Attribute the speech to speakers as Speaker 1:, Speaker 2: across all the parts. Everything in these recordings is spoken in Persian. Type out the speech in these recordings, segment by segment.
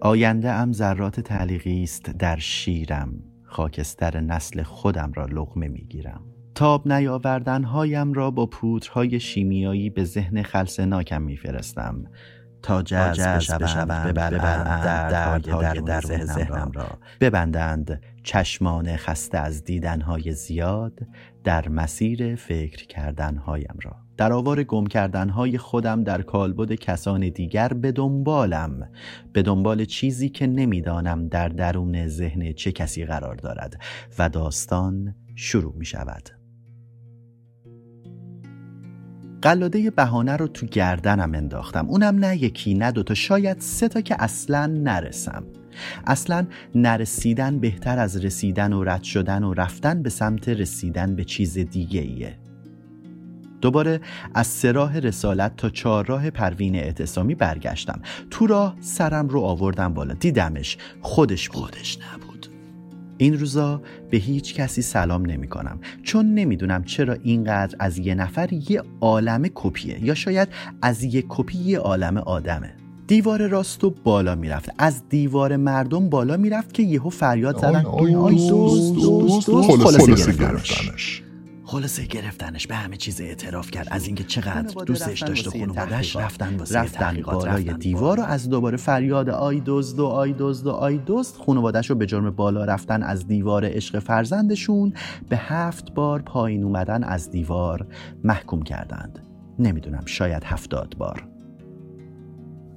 Speaker 1: آینده ام ذرات تعلیقی است در شیرم خاکستر نسل خودم را لغمه می‌گیرم. تاب نیاوردنهایم را با پودرهای شیمیایی به ذهن خلصناکم میفرستم تا جذب بشوند ببرند دردهای در ذهنم را. ببندند چشمان خسته از دیدنهای زیاد در مسیر فکر کردنهایم را. در آوار گم کردنهای خودم در کالبد کسان دیگر به دنبالم. به دنبال چیزی که نمی‌دانم در درون ذهن چه کسی قرار دارد و داستان شروع می شود قلاده بهانه رو تو گردنم انداختم. اونم نه یکی نه دوتا شاید سه تا که اصلا نرسم. اصلا نرسیدن بهتر از رسیدن و رد شدن و رفتن به سمت رسیدن به چیز دیگه ایه دوباره از سراح رسالت تا چهارراه پروین اعتصامی برگشتم. تو راه سرم رو آوردم بالا. دیدمش. خودش خودش نبود. این روزا به هیچ کسی سلام نمی کنم. چون نمی‌دونم چرا اینقدر از یه نفر یه عالم کپیه. یا شاید از یه کپی یه عالم آدمه. دیوار راست و بالا می‌رفت از دیوار مردم بالا می‌رفت که یهو فریاد زدن. خلاصه گرفتنش. خلاصه گرفتنش به همه چیز اعتراف کرد. از اینکه چقدر دوستش داشت و خانواده‌اش رفتن واسه رفتن بالای دیوار و از دوباره فریاد آی دزد و آی دزد و آی دزد. خانواده‌اش رو به جرم بالا رفتن از دیوار عشق فرزندشون. به هفت بار پایین اومدن از دیوار محکوم کردند. نمی‌دونم شاید هفتاد بار.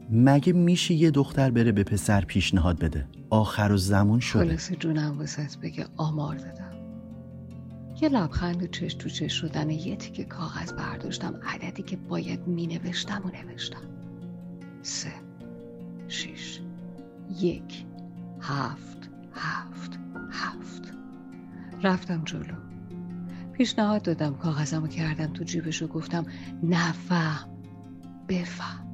Speaker 1: مگه میشه یه دختر بره به پسر پیشنهاد بده؟ آخر و زمون شده.
Speaker 2: خلاص جونم واسه بگه آمار دادم. یه لبخند چش تو چش شدن یه تیکه کاغذ برداشتم. عددی که باید می نوشتم و نوشتم. سه شیش یک هفت هفت هفت. رفتم جلو. پیشنهاد دادم کاغذمو کردم تو جیبش و گفتم نفهم بفهم.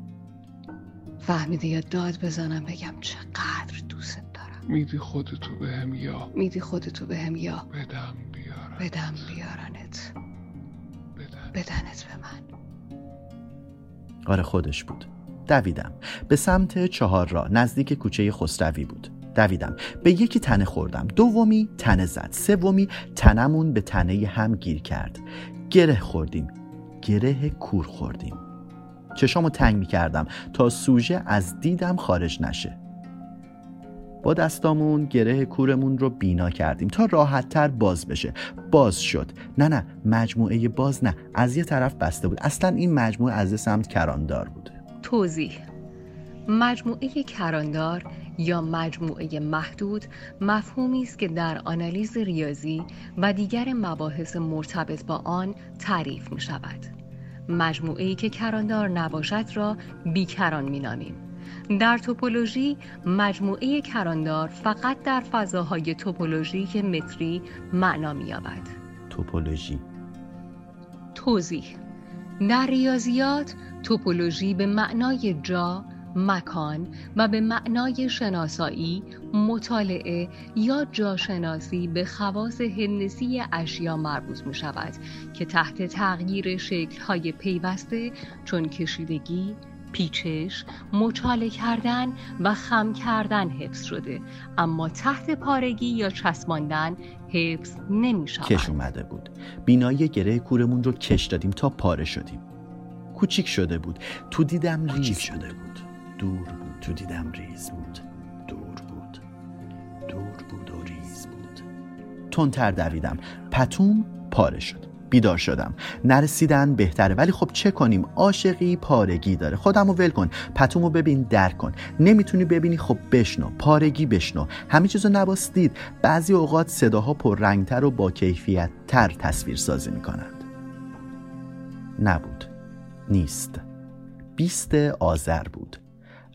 Speaker 2: فهمیده یا داد بزنم بگم چقدر دوست دارم.
Speaker 3: میدی خودتو بهم یا؟
Speaker 2: میدی خودتو بهم یا؟
Speaker 3: بدم
Speaker 2: بدم بیارنت.
Speaker 3: بدن.
Speaker 2: بدنت به من.
Speaker 1: آره خودش بود. دویدم. به سمت چهار را نزدیک کوچه خسروی بود. دویدم. به یکی تنه خوردم. دومی تنه زد. سومی تنمون به تنه هم گیر کرد. گره خوردیم. گره کور خوردیم. چشامو تنگ می کردم تا سوژه از دیدم خارج نشه. با دستامون گره کورمون رو بینا کردیم تا راحت تر باز بشه. باز شد. نه نه مجموعه باز نه. از یه طرف بسته بود. اصلا این مجموعه از سمت کراندار بوده.
Speaker 2: توضیح. مجموعه کراندار یا مجموعه محدود مفهومی است که در آنالیز ریاضی و دیگر مباحث مرتبط با آن تعریف می شود. مجموعه ای که کراندار نباشد را بیکران می نامیم. در توپولوژی مجموعه کراندار فقط در فضاهای توپولوژیک متری معنا می‌یابد.
Speaker 1: توپولوژی
Speaker 2: توضیح در ریاضیات توپولوژی به معنای جا، مکان و به معنای شناسایی، مطالعه یا جاشناسی به خواص هندسی اشیا مربوط می شود که تحت تغییر شکل‌های پیوسته چون کشیدگی، پیچش، مچاله کردن و خم کردن حفظ شده. اما تحت پارگی یا چسباندن حفظ نمی شود.
Speaker 1: کش اومده بود. بینایی گره کورمون رو کش دادیم تا پاره شدیم. کوچیک شده بود. تو دیدم ریز شده بود. دور بود. تو دیدم ریز بود. دور بود. دور بود و ریز بود. تندتر دویدم. پتوم پاره شد. بیدار شدم. نرسیدن بهتره ولی خب چه کنیم؟ عاشقی پارگی داره. خودمو ول کن پتومو ببین درک کن. نمی‌تونی ببینی؟ خب بشنو پارگی بشنو. همه چیزو نباس دید بعضی اوقات صداها پررنگتر و با کیفیت تر تصویر سازی می‌کنند. نبود. نیست. بیست آذر بود.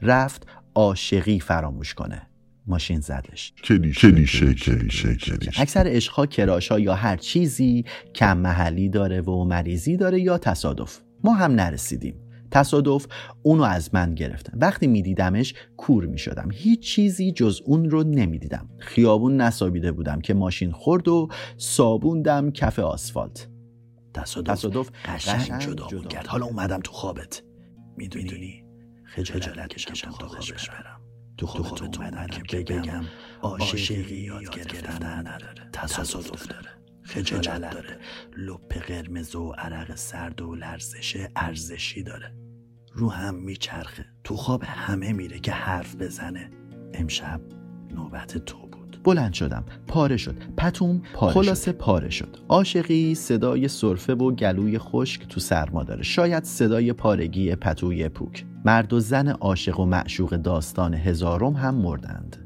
Speaker 1: رفت عاشقی فراموش کنه. ماشین زدش.
Speaker 3: کلیشه کلیشه کلیشه کلیشه
Speaker 1: اکثر عشقها کراشا یا هر چیزی کم محلی داره و مریضی داره یا تصادف. ما هم نرسیدیم. تصادف اونو از من گرفتن. وقتی میدیدمش کور می‌شدم. هیچ چیزی جز اون رو نمی‌دیدم. خیابون نسابیده بودم که ماشین خورد و صابوندم کف آسفالت. تصادف, تصادف قشنگ جدا کرد حالا اومدم تو خوابت. می‌دونی؟ خجالت کشم تا خوابش برم. تو خوابت اومدم که بگم عاشقی یاد گرفتن نداره. تصادف داره خجالت داره. لپ قرمز و عرق سرد و لرزش ارزشی داره. رو هم میچرخه. تو خواب همه میره که حرف بزنه. امشب نوبت تو بود. بلند شدم. پاره شد. پتوم پاره خلاصه پاره شد. عاشقی صدای سرفه و گلوی خشک تو سرما داره. شاید صدای پارگی پتوی پوک. مرد و زن عاشق و معشوق داستان هزارم هم مردند.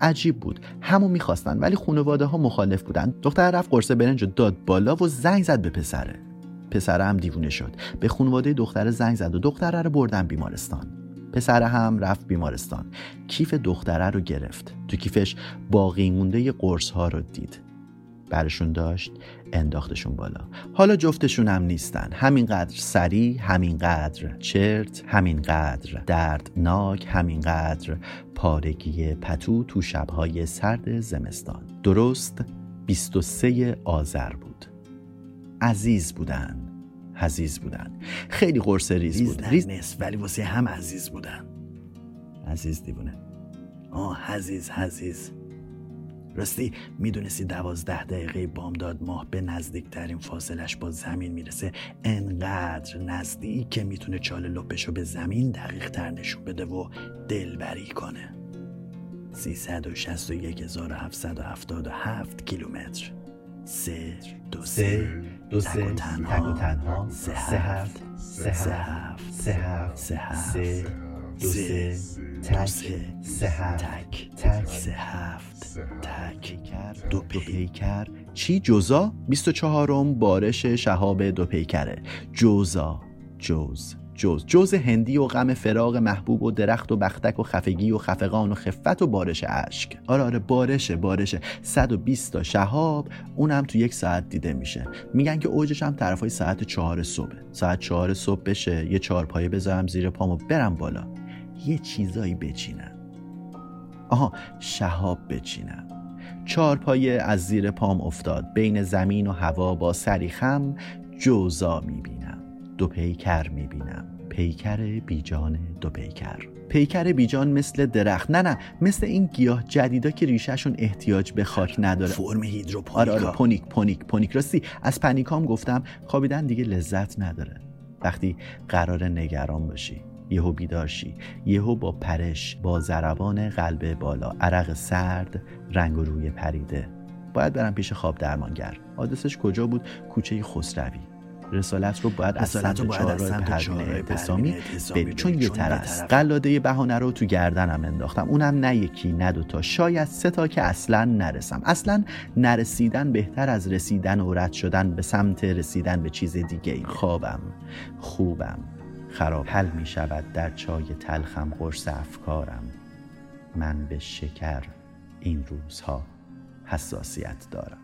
Speaker 1: عجیب بود همون می‌خواستن ولی خانواده ها مخالف بودن. دختر رفت قرصه برنج و داد بالا و زنگ زد به پسره. پسره هم دیوونه شد. به خانواده دختر زنگ زد و دختره رو بردن بیمارستان. پسره هم رفت بیمارستان. کیف دختره رو گرفت. تو کیفش باقی مونده قرص ها رو دید. برشون داشت انداختشون بالا. حالا جفتشون هم نیستن. همینقدر سریع همینقدر چرت همینقدر دردناک همینقدر پارگی پتو تو شبهای سرد زمستان. درست 23 آذر بود. عزیز بودن. عزیز بودن. خیلی قرص ریز بود. ریز نیست ولی واسه هم عزیز بودن. عزیز دیوونه. آه عزیز عزیز. راستی می‌دونستی دوازده دقیقه بامداد ماه به نزدیکترین فاصلش با زمین می‌رسه. انقدر نزدیک که می‌تونه چاله لپشو به زمین دقیق تر نشون بده و دلبری کنه. 361777 کیلومتر. سه دو سه. دو سه. تنها تنها. سه هفت. سه هفت. سه هفت. سه هفت. سه. دو سه تک سه هفت تک سه هفت تک دو پیکر. چی؟ جوزا؟ 24 بارش شهاب دو پیکره. جوزا جوز جوز. جوز هندی و غم فراغ محبوب و درخت و بختک و خفگی و خفقان و خفت و بارش اشک. آره آره بارشه بارشه. 120 تا شهاب اونم تو یک ساعت دیده میشه. میگن که اوجش هم طرفای ساعت چهار صبح ساعت چهار صبح بشه یه چهار پایه بذارم زیر پامو برم بالا. یه چیزایی بچینم آها شهاب بچینم چهار پایه از زیر پام افتاد. بین زمین و هوا با سری خم جوزا می‌بینم. دو پیکر می‌بینم. پیکر بیجان دو پیکر. پیکر بیجان مثل درخت. نه نه مثل این گیاه جدیدا که ریشهشون احتیاج به خاک نداره. فرم هیدروپونیکا آره آره پونیک پونیک پونیک. راستی از پنیکام گفتم خوابیدن دیگه لذت نداره. وقتی قرار نگران باشی. یهو بیدارشی یهو با پرش با ضربان قلب بالا عرق سرد رنگ و روی پریده. باید برم پیش خواب درمانگر. آدرسش کجا بود؟ کوچه خسروی. رسالت رو باید از سمت چهارراه پروین بریم. چون یه طرف. قلاده بهانه رو تو گردنم انداختم. اونم نه یکی نه دوتا شاید سه تا که اصلا نرسم. اصلا نرسیدن بهتر از رسیدن و رد شدن به سمت رسیدن به چیز دیگه خوابم. خوبم. خراب حل می شود در چای تلخم قرص افکارم. من به شکر این روزها حساسیت دارم.